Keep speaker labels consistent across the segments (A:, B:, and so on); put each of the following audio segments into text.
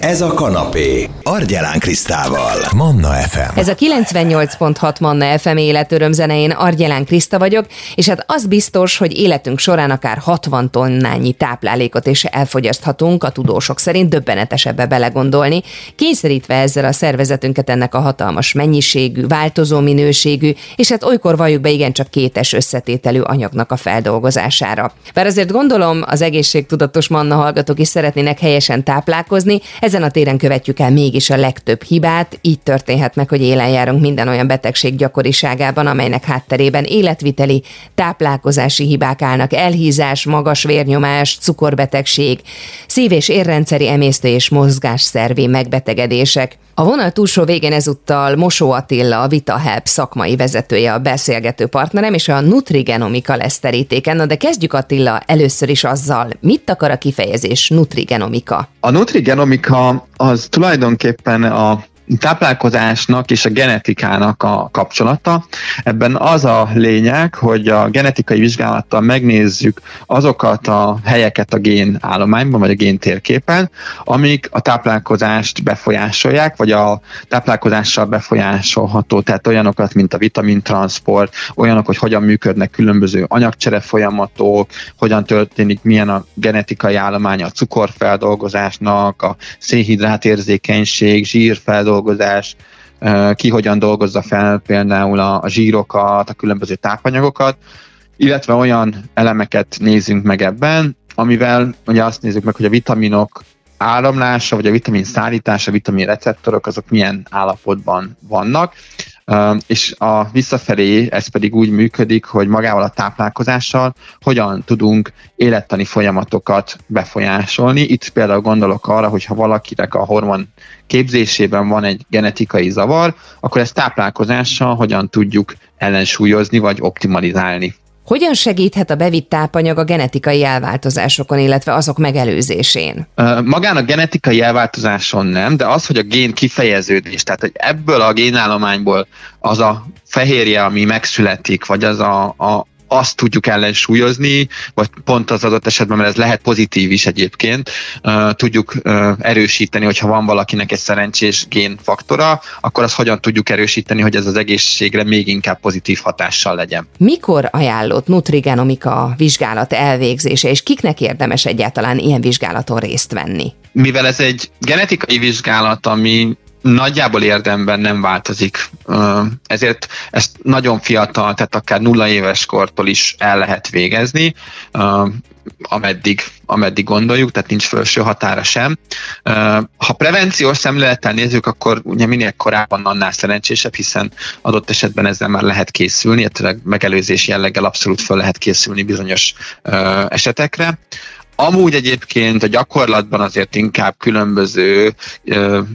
A: Ez a kanapé. Argyelán Krisztával. Manna FM.
B: Ez a 98.6 Manna FM életöröm zene, én Argyelán Kriszta vagyok, és hát az biztos, hogy életünk során akár 60 tonnányi táplálékot is elfogyaszthatunk, a tudósok szerint döbbenetesebbe belegondolni, kényszerítve ezzel a szervezetünket ennek a hatalmas mennyiségű, változó minőségű, és hát olykor valljuk be igencsak kétes összetételű anyagnak a feldolgozására. Bár azért gondolom, az egészségtudatos Manna hallgatók is szeretnének helyesen táplálkozni, ezen a téren követjük el mégis a legtöbb hibát, így történhet meg, hogy élen járunk minden olyan betegség gyakoriságában, amelynek hátterében életviteli, táplálkozási hibák állnak, elhízás, magas vérnyomás, cukorbetegség, szív- és érrendszeri emésztő és mozgásszervi megbetegedések. A vonal túlsó végén ezúttal Mosó Attila, a VitaHelp szakmai vezetője, a beszélgető partnerem, és a Nutrigenomika lesz terítéken. Na de kezdjük Attila először is azzal, mit akar a kifejezés Nutrigenomika?
C: A Nutrigenomika az tulajdonképpen a táplálkozásnak és a genetikának a kapcsolata. Ebben az a lényeg, hogy a genetikai vizsgálattal megnézzük azokat a helyeket a gén állományban, vagy a gén térképen, amik a táplálkozást befolyásolják, vagy a táplálkozással befolyásolható, tehát olyanokat, mint a vitamintransport, olyanok, hogy hogyan működnek különböző anyagcsere folyamatok, hogyan történik, milyen a genetikai állománya a cukorfeldolgozásnak, a szénhidrát érzékenység, zsírfeldolgozás, feldolgozás, ki hogyan dolgozza fel például a, zsírokat, a különböző tápanyagokat, illetve olyan elemeket nézzünk meg ebben, amivel ugye azt nézzük meg, hogy a vitaminok áramlása, vagy a vitamin szállítása, a vitamin receptorok, azok milyen állapotban vannak, és a visszafelé ez pedig úgy működik, hogy magával a táplálkozással hogyan tudunk élettani folyamatokat befolyásolni. Itt például gondolok arra, hogy ha valakinek a hormon képzésében van egy genetikai zavar, akkor ezt táplálkozással hogyan tudjuk ellensúlyozni vagy optimalizálni.
B: Hogyan segíthet a bevitt tápanyag a genetikai elváltozásokon, illetve azok megelőzésén?
C: Magán a genetikai elváltozáson nem, de az, hogy a gén kifejeződés, tehát hogy ebből a génállományból az a fehérje, ami megszületik, vagy az a, a, azt tudjuk ellensúlyozni, vagy pont az adott esetben, mert ez lehet pozitív is egyébként, tudjuk erősíteni, hogyha van valakinek egy szerencsés génfaktora, akkor azt hogyan tudjuk erősíteni, hogy ez az egészségre még inkább pozitív hatással legyen.
B: Mikor ajánlott nutrigenomika vizsgálat elvégzése, és kiknek érdemes egyáltalán ilyen vizsgálaton részt venni?
C: Mivel ez egy genetikai vizsgálat, ami nagyjából érdemben nem változik. Ezért ezt nagyon fiatal, tehát akár nulla éves kortól is el lehet végezni, ameddig, ameddig gondoljuk, tehát nincs felső határa sem. Ha prevenciós szemlélettel nézzük, akkor ugye minél korábban annál szerencsésebb, hiszen adott esetben ezzel már lehet készülni, illetve megelőzés jelleggel abszolút föl lehet készülni bizonyos esetekre. Amúgy egyébként a gyakorlatban azért inkább különböző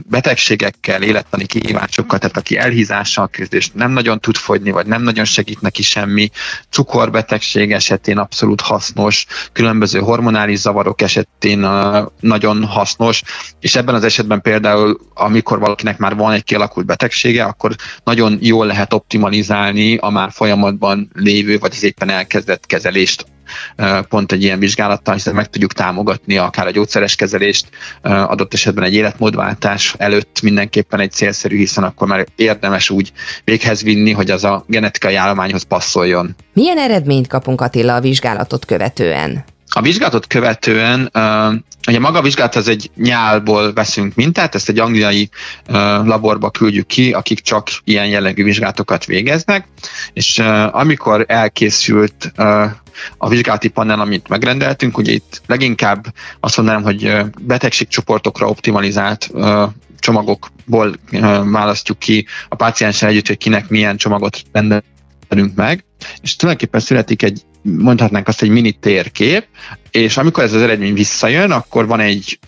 C: betegségekkel, élettani kihívásokkal, tehát aki elhízással küzd, és nem nagyon tud fogyni, vagy nem nagyon segít neki semmi, cukorbetegség esetén abszolút hasznos, különböző hormonális zavarok esetén nagyon hasznos, és ebben az esetben például, amikor valakinek már van egy kialakult betegsége, akkor nagyon jól lehet optimalizálni a már folyamatban lévő, vagy az éppen elkezdett kezelést pont egy ilyen vizsgálattal, hiszen meg tudjuk támogatni akár a gyógyszeres kezelést, adott esetben egy életmódváltás előtt mindenképpen egy célszerű, hiszen akkor már érdemes úgy véghez vinni, hogy az a genetikai állományhoz passzoljon.
B: Milyen eredményt kapunk Attila a vizsgálatot követően?
C: A vizsgálatot követően, ugye maga a vizsgálat az egy nyálból veszünk mintát, ezt egy angliai laborba küldjük ki, akik csak ilyen jellegű vizsgálatokat végeznek, és amikor elkészült a vizsgálati panel, amit megrendeltünk, ugye itt leginkább azt mondanám, hogy betegségcsoportokra optimalizált csomagokból választjuk ki a pácienssel együtt, hogy kinek milyen csomagot rendelünk meg, és tulajdonképpen születik egy, mondhatnánk azt, egy mini térkép, és amikor ez az eredmény visszajön, akkor van egy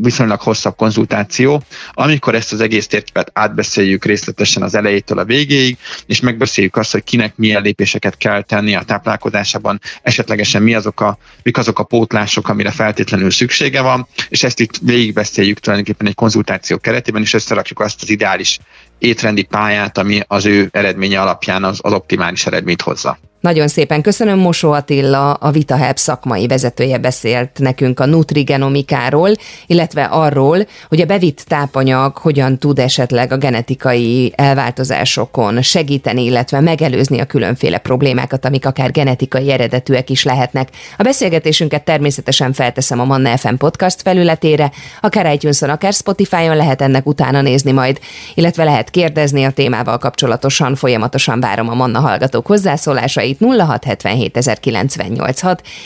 C: viszonylag hosszabb konzultáció, amikor ezt az egész térképet átbeszéljük részletesen az elejétől a végéig, és megbeszéljük azt, hogy kinek milyen lépéseket kell tenni a táplálkozásában, esetlegesen mi azok a, mik azok a pótlások, amire feltétlenül szüksége van, és ezt itt végigbeszéljük tulajdonképpen egy konzultáció keretében, és összerakjuk azt az ideális étrendi pályát, ami az ő eredménye alapján az, az optimális eredményt hozza.
B: Nagyon szépen köszönöm, Mosó Attila, a VitaHelp szakmai vezetője beszélt nekünk a nutrigenomikáról, illetve arról, hogy a bevitt tápanyag hogyan tud esetleg a genetikai elváltozásokon segíteni, illetve megelőzni a különféle problémákat, amik akár genetikai eredetűek is lehetnek. A beszélgetésünket természetesen felteszem a Manna FM podcast felületére, akár itunes akár Spotify-on lehet ennek utána nézni majd, illetve lehet kérdezni a témával kapcsolatosan, folyamatosan várom a Manna hallgatók hozzászólásait, számait 0677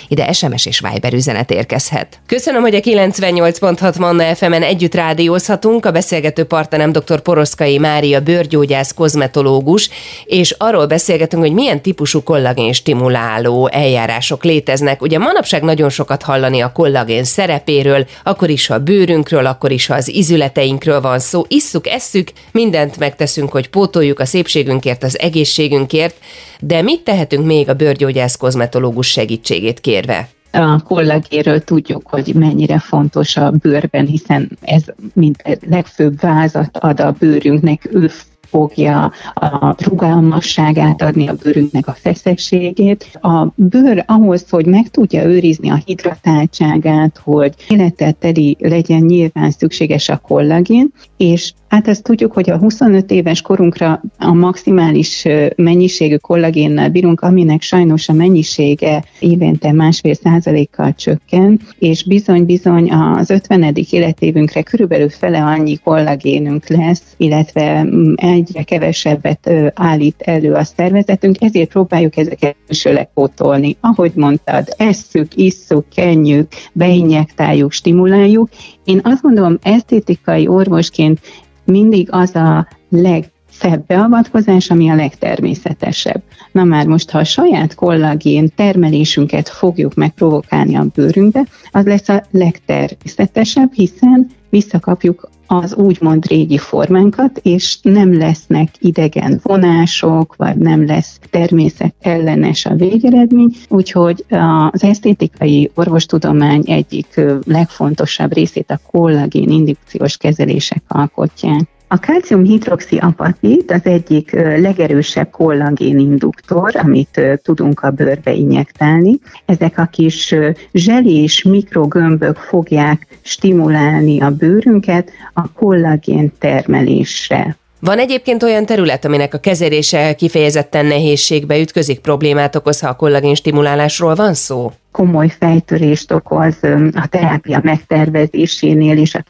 B: ide SMS és Viber üzenet érkezhet. Köszönöm, hogy a 98.6 Manna FM-en együtt rádiózhatunk. A beszélgető partnerem dr. Poroszkai Mária bőrgyógyász kozmetológus, és arról beszélgetünk, hogy milyen típusú kollagén stimuláló eljárások léteznek. Ugye manapság nagyon sokat hallani a kollagén szerepéről, akkor is, ha a bőrünkről, akkor is, ha az izületeinkről van szó. Isszuk, esszük, mindent megteszünk, hogy pótoljuk a szépségünkért, az egészségünkért, de mit tehetünk még a bőrgyógyász kozmetológus segítségét kérve?
D: a kollagéről tudjuk, hogy mennyire fontos a bőrben, hiszen ez mint legfőbb vázat ad a bőrünknek, ő fogja a rugalmasságát adni a bőrünknek a feszességét. A bőr ahhoz, hogy meg tudja őrizni a hidratáltságát, hogy életeteli legyen nyilván szükséges a kollagén, és Hát ezt tudjuk, hogy a 25 éves korunkra a maximális mennyiségű kollagénnel bírunk, aminek sajnos a mennyisége évente másfél százalékkal csökken, és bizony-bizony az 50. életévünkre körülbelül fele annyi kollagénünk lesz, illetve mm, egyre kevesebbet állít elő a szervezetünk, ezért próbáljuk ezeket külsőleg pótolni. Ahogy mondtad, esszük, isszuk, kenjük, beinjektáljuk, stimuláljuk. Én azt gondolom, esztétikai orvosként mindig az a legszebb beavatkozás, ami a legtermészetesebb. Na már most, ha a saját kollagén termelésünket fogjuk megprovokálni a bőrünkbe, az lesz a legtermészetesebb, hiszen visszakapjuk az úgymond régi formánkat, és nem lesznek idegen vonások, vagy nem lesz természet ellenes a végeredmény, úgyhogy az esztétikai orvostudomány egyik legfontosabb részét a kollagén indukciós kezelések alkotják. A kálciumhidroxiapatit az egyik legerősebb kollagéninduktor, amit tudunk a bőrbe injektálni. Ezek a kis zselés mikrogömbök fogják stimulálni a bőrünket a kollagén termelésre.
B: Van egyébként olyan terület, aminek a kezelése kifejezetten nehézségbe ütközik, problémát okoz, ha a kollagén stimulálásról van szó?
D: Komoly fejtörést okoz a terápia megtervezésénél és a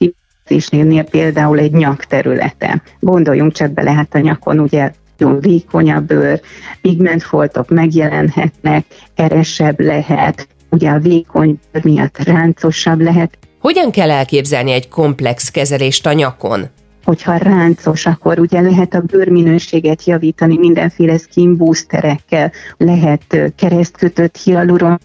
D: edzésnél például egy nyak területe. Gondoljunk csak bele, hát a nyakon ugye nagyon vékony a bőr, pigmentfoltok megjelenhetnek, eresebb lehet, ugye a vékony bőr miatt ráncosabb lehet.
B: Hogyan kell elképzelni egy komplex kezelést a nyakon?
D: hogyha ráncos, akkor ugye lehet a bőrminőséget javítani mindenféle skin boosterekkel, lehet keresztkötött hialuron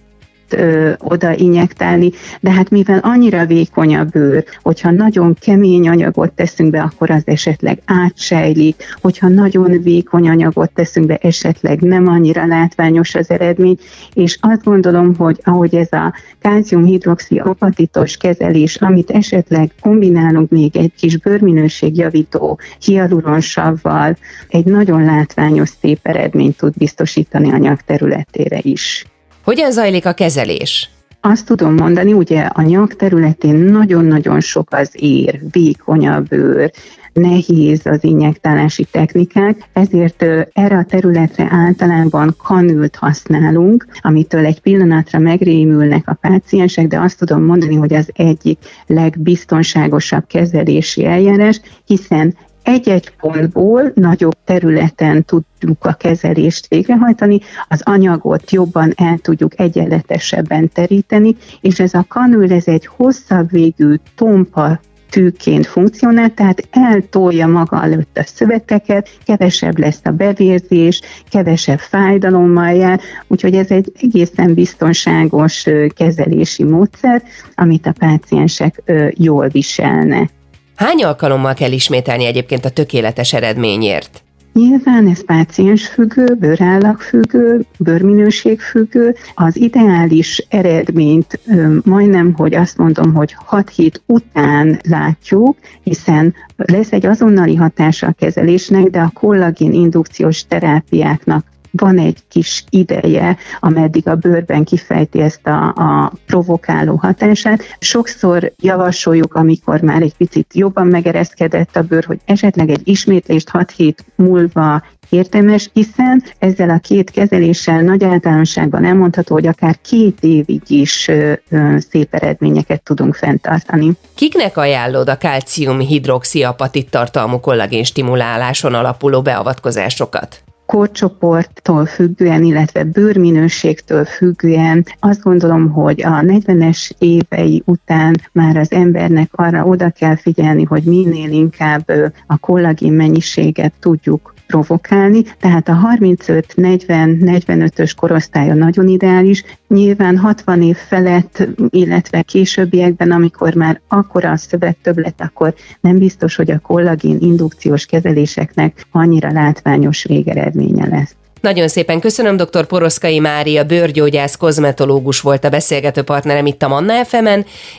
D: ö, oda injektálni, de hát mivel annyira vékony a bőr, hogyha nagyon kemény anyagot teszünk be, akkor az esetleg átsejlik, hogyha nagyon vékony anyagot teszünk be, esetleg nem annyira látványos az eredmény, és azt gondolom, hogy ahogy ez a kálciumhidroxiapatitos kezelés, amit esetleg kombinálunk még egy kis bőrminőségjavító hialuronsavval, egy nagyon látványos szép eredményt tud biztosítani a nyak területére is.
B: Hogyan zajlik a kezelés?
D: Azt tudom mondani, ugye a nyak területén nagyon-nagyon sok az ér, vékony a bőr, nehéz az injektálási technikák, ezért erre a területre általában kanült használunk, amitől egy pillanatra megrémülnek a páciensek, de azt tudom mondani, hogy az egyik legbiztonságosabb kezelési eljárás, hiszen egy-egy pontból nagyobb területen tudjuk a kezelést végrehajtani, az anyagot jobban el tudjuk egyenletesebben teríteni, és ez a kanül, ez egy hosszabb végű tompa tűként funkcionál, tehát eltolja maga előtt a szöveteket, kevesebb lesz a bevérzés, kevesebb fájdalommal jár, úgyhogy ez egy egészen biztonságos kezelési módszer, amit a páciensek jól viselnek.
B: Hány alkalommal kell ismételni egyébként a tökéletes eredményért?
D: Nyilván ez páciens függő, bőrállag függő, bőrminőség függő. Az ideális eredményt majdnem, hogy azt mondom, hogy 6 hét után látjuk, hiszen lesz egy azonnali hatása a kezelésnek, de a kollagén indukciós terápiáknak van egy kis ideje, ameddig a bőrben kifejti ezt a, a provokáló hatását. Sokszor javasoljuk, amikor már egy picit jobban megereszkedett a bőr, hogy esetleg egy ismétlést 6 hét múlva értelmes, hiszen ezzel a két kezeléssel nagy általánosságban elmondható, hogy akár két évig is ö, ö, szép eredményeket tudunk fenntartani.
E: Kiknek ajánlod a kalcium hidroxiapatit tartalmú kollagén stimuláláson alapuló beavatkozásokat?
D: Korcsoporttól függően, illetve bőrminőségtől függően azt gondolom, hogy a 40-es évei után már az embernek arra oda kell figyelni, hogy minél inkább a kollagén mennyiséget tudjuk provokálni, tehát a 35-40-45-ös korosztálya nagyon ideális, nyilván 60 év felett, illetve későbbiekben, amikor már akkora a szövet többlet, akkor nem biztos, hogy a kollagén indukciós kezeléseknek annyira látványos végeredménye lesz.
E: Nagyon szépen köszönöm, dr. Poroszkai Mária, bőrgyógyász, kozmetológus volt a beszélgető partnerem itt a Manna fm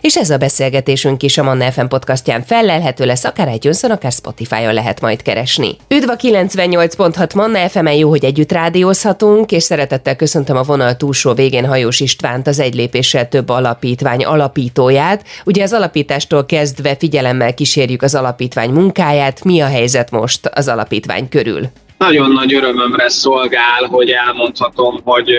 E: és ez a beszélgetésünk is a Manna FM podcastján fellelhető lesz, akár egy önszön, akár Spotify-on lehet majd keresni. Üdv a 98.6 Manna fm jó, hogy együtt rádiózhatunk, és szeretettel köszöntöm a vonal túlsó végén Hajós Istvánt, az egy lépéssel több alapítvány alapítóját. Ugye az alapítástól kezdve figyelemmel kísérjük az alapítvány munkáját, mi a helyzet most az alapítvány körül?
F: Nagyon nagy örömömre szolgál, hogy elmondhatom, hogy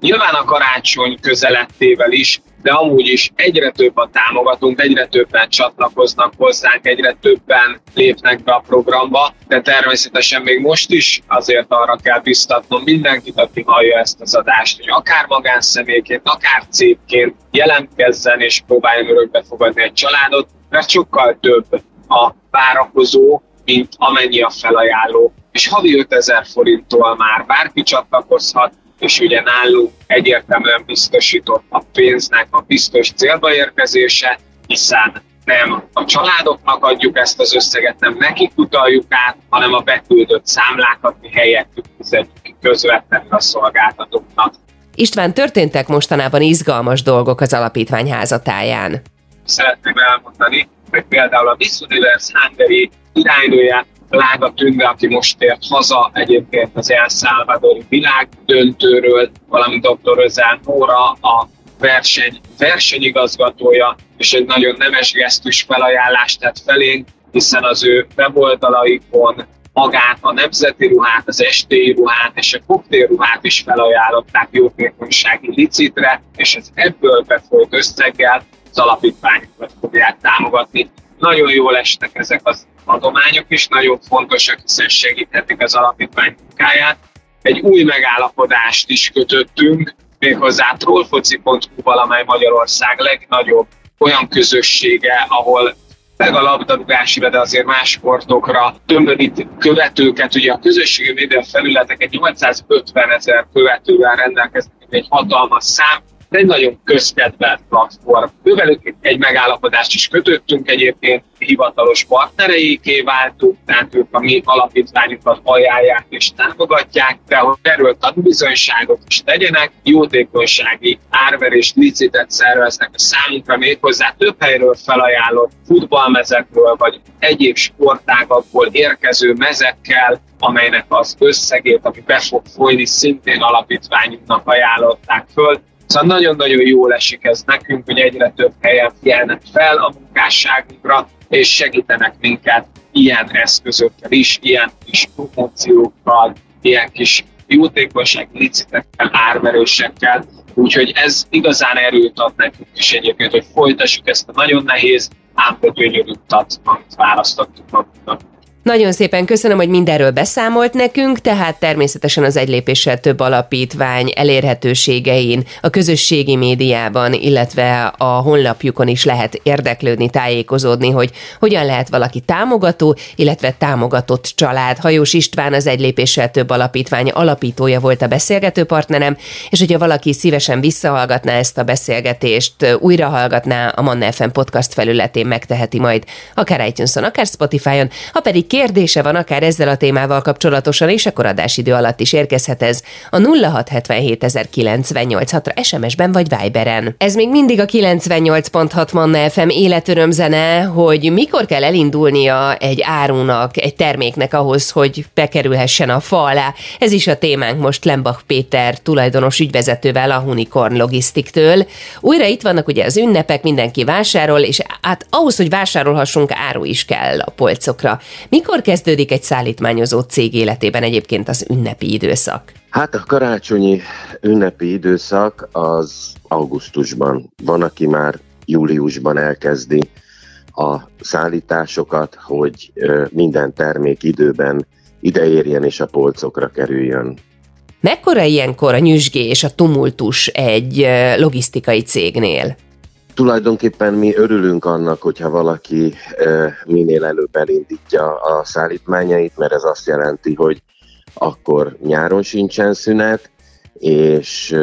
F: nyilván a karácsony közelettével is, de amúgy is egyre több a támogatunk, egyre többen csatlakoznak hozzánk, egyre többen lépnek be a programba, de természetesen még most is azért arra kell biztatnom mindenkit, aki hallja ezt az adást, hogy akár magánszemélyként, akár cégként jelentkezzen és próbáljon örökbe fogadni egy családot, mert sokkal több a várakozó, mint amennyi a felajánló és havi 5000 forinttól már bárki csatlakozhat, és ugye nálunk egyértelműen biztosított a pénznek a biztos célba érkezése, hiszen nem a családoknak adjuk ezt az összeget, nem nekik utaljuk át, hanem a beküldött számlákat mi helyettük fizetjük közvetlenül a szolgáltatóknak.
E: István, történtek mostanában izgalmas dolgok az alapítvány házatáján.
F: Szeretném elmondani, hogy például a Miss Universe Hungary iránylóját Lága Tünde, aki most ért haza egyébként az El Salvadori világ döntőről, valamint dr. Özán Nóra, a verseny versenyigazgatója, és egy nagyon nemes gesztus felajánlást tett felénk, hiszen az ő weboldalaikon magát, a nemzeti ruhát, az estéi ruhát és a koktélruhát is felajánlották jótékonysági licitre, és ez ebből befolyt összeggel az alapítványokat fogják támogatni. Nagyon jól estek ezek az adományok is nagyon fontosak, hiszen segíthetik az alapítvány munkáját. Egy új megállapodást is kötöttünk, méghozzá trollfoci.hu-val, amely Magyarország legnagyobb olyan közössége, ahol meg a labdarúgási, de azért más sportokra tömörít követőket. Ugye a közösségi média felületek egy 850 ezer követővel rendelkeznek, egy hatalmas szám, egy nagyon közkedvelt platform. Ővelük egy megállapodást is kötöttünk egyébként, hivatalos partnereiké váltunk, tehát ők a mi alapítványukat ajánlják és támogatják, de hogy erről tanúbizonyságot is tegyenek, jótékonysági árverés licitet szerveznek a számunkra méghozzá több helyről felajánlott futballmezekről, vagy egyéb sportágakból érkező mezekkel, amelynek az összegét, ami be fog folyni, szintén alapítványunknak ajánlották föl. Szóval nagyon-nagyon jól esik ez nekünk, hogy egyre több helyen figyelnek fel a munkásságunkra, és segítenek minket ilyen eszközökkel is, ilyen kis promóciókkal, ilyen kis jótékonyság licitekkel, árverősekkel. Úgyhogy ez igazán erőt ad nekünk is egyébként, hogy folytassuk ezt a nagyon nehéz, ám gyönyörű utat, amit választottuk magunknak.
E: Nagyon szépen köszönöm, hogy mindenről beszámolt nekünk, tehát természetesen az egy lépéssel több alapítvány elérhetőségein, a közösségi médiában, illetve a honlapjukon is lehet érdeklődni, tájékozódni, hogy hogyan lehet valaki támogató, illetve támogatott család. Hajós István az egy lépéssel több alapítvány alapítója volt a beszélgető partnerem, és hogyha valaki szívesen visszahallgatná ezt a beszélgetést, újra hallgatná a Manna FM podcast felületén, megteheti majd akár itunes akár Spotify-on, ha pedig kérdése van akár ezzel a témával kapcsolatosan, és akkor adásidő alatt is érkezhet ez a 0677 SMS-ben vagy Viberen. Ez még mindig a 98.6 Manna FM életörömzene, hogy mikor kell elindulnia egy árunak, egy terméknek ahhoz, hogy bekerülhessen a fa alá. Ez is a témánk most Lembach Péter tulajdonos ügyvezetővel a Unicorn Logistiktől. Újra itt vannak ugye az ünnepek, mindenki vásárol, és hát ahhoz, hogy vásárolhassunk, áru is kell a polcokra. Mikor kezdődik egy szállítmányozó cég életében egyébként az ünnepi időszak?
G: Hát a karácsonyi ünnepi időszak az augusztusban. Van, aki már júliusban elkezdi a szállításokat, hogy minden termék időben ideérjen és a polcokra kerüljön.
E: Mekkora ilyenkor a nyüzsgés, a tumultus egy logisztikai cégnél?
G: Tulajdonképpen mi örülünk annak, hogyha valaki minél előbb elindítja a szállítmányait, mert ez azt jelenti, hogy akkor nyáron sincsen szünet, és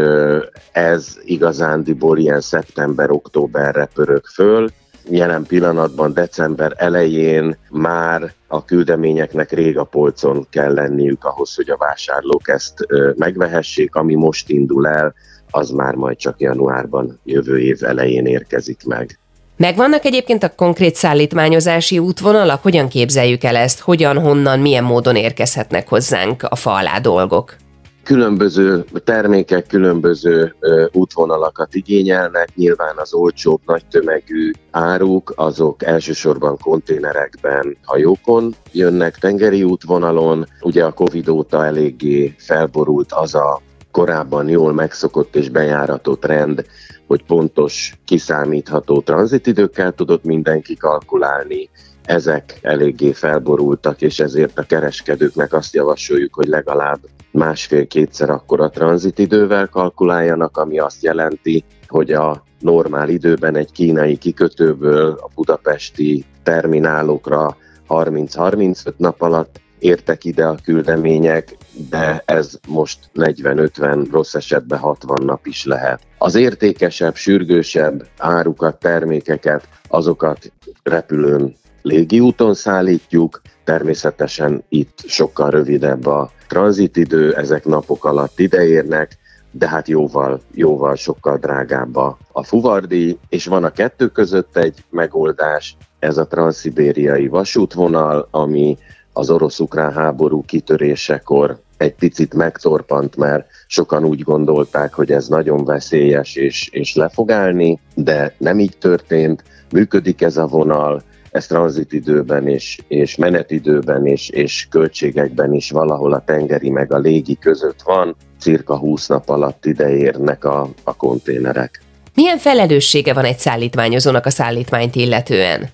G: ez igazándiból ilyen szeptember-októberre pörög föl. Jelen pillanatban december elején már a küldeményeknek rég a polcon kell lenniük ahhoz, hogy a vásárlók ezt megvehessék, ami most indul el, az már majd csak januárban, jövő év elején érkezik meg.
E: Megvannak egyébként a konkrét szállítmányozási útvonalak? Hogyan képzeljük el ezt? Hogyan, honnan, milyen módon érkezhetnek hozzánk a fa alá dolgok?
G: Különböző termékek különböző útvonalakat igényelnek, nyilván az olcsóbb, nagy tömegű áruk, azok elsősorban konténerekben, hajókon jönnek, tengeri útvonalon. Ugye a Covid óta eléggé felborult az a korábban jól megszokott és bejáratott rend, hogy pontos, kiszámítható tranzitidőkkel tudott mindenki kalkulálni, ezek eléggé felborultak, és ezért a kereskedőknek azt javasoljuk, hogy legalább másfél-kétszer akkora tranzitidővel kalkuláljanak, ami azt jelenti, hogy a normál időben egy kínai kikötőből a budapesti terminálokra 30-35 nap alatt értek ide a küldemények, de ez most 40-50, rossz esetben 60 nap is lehet. Az értékesebb, sürgősebb árukat, termékeket, azokat repülőn légiúton szállítjuk, természetesen itt sokkal rövidebb a tranzitidő, ezek napok alatt ideérnek, de hát jóval, jóval sokkal drágább a, a fuvardi, és van a kettő között egy megoldás, ez a transzibériai vasútvonal, ami az orosz-ukrán háború kitörésekor egy picit megtorpant, mert sokan úgy gondolták, hogy ez nagyon veszélyes és, és le de nem így történt. Működik ez a vonal, ez tranzitidőben és, és menetidőben és, és költségekben is valahol a tengeri meg a légi között van, cirka 20 nap alatt ideérnek a, a konténerek.
E: Milyen felelőssége van egy szállítmányozónak a szállítmányt illetően?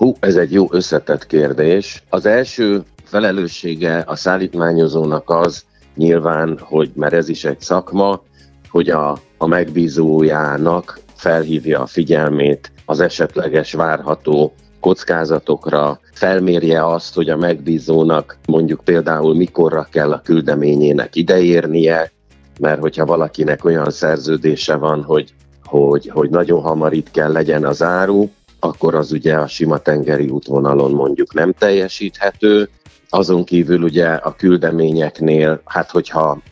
G: Hú, ez egy jó összetett kérdés. Az első felelőssége a szállítmányozónak az nyilván, hogy mert ez is egy szakma, hogy a, a megbízójának felhívja a figyelmét az esetleges várható kockázatokra, felmérje azt, hogy a megbízónak mondjuk például mikorra kell a küldeményének ideérnie, mert hogyha valakinek olyan szerződése van, hogy, hogy, hogy nagyon hamar itt kell legyen az áru, akkor az ugye a sima tengeri útvonalon mondjuk nem teljesíthető. Azon kívül ugye a küldeményeknél, hát hogyha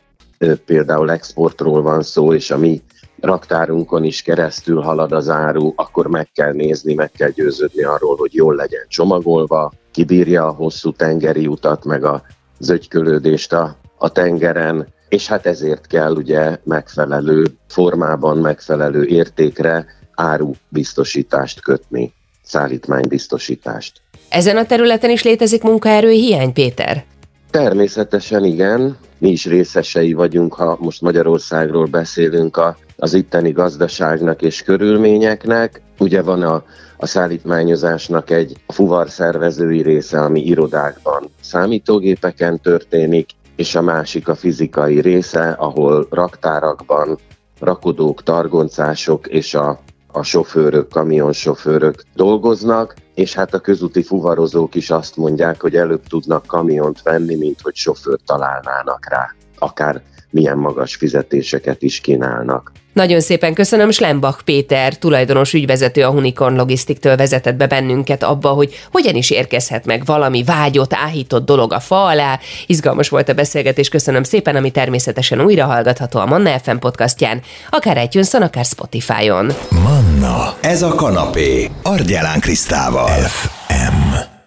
G: például exportról van szó, és a mi raktárunkon is keresztül halad az áru, akkor meg kell nézni, meg kell győződni arról, hogy jól legyen csomagolva, kibírja a hosszú tengeri utat, meg a zögykölődést a, a tengeren, és hát ezért kell ugye megfelelő formában, megfelelő értékre árubiztosítást kötni, szállítmánybiztosítást.
E: Ezen a területen is létezik munkaerő hiány, Péter?
G: Természetesen igen, mi is részesei vagyunk, ha most Magyarországról beszélünk a, az itteni gazdaságnak és körülményeknek. Ugye van a, a szállítmányozásnak egy fuvar szervezői része, ami irodákban, számítógépeken történik, és a másik a fizikai része, ahol raktárakban rakodók, targoncások és a a sofőrök, kamionsofőrök dolgoznak, és hát a közúti fuvarozók is azt mondják, hogy előbb tudnak kamiont venni, mint hogy sofőrt találnának rá. Akár milyen magas fizetéseket is kínálnak.
E: Nagyon szépen köszönöm, Slembach Péter, tulajdonos ügyvezető a Unicorn Logistiktől vezetett be bennünket abba, hogy hogyan is érkezhet meg valami vágyott, áhított dolog a fa alá. Izgalmas volt a beszélgetés, köszönöm szépen, ami természetesen újra hallgatható a Manna FM podcastján, akár itunes akár Spotify-on.
A: Manna, ez a kanapé, Argyelán Krisztával. FM.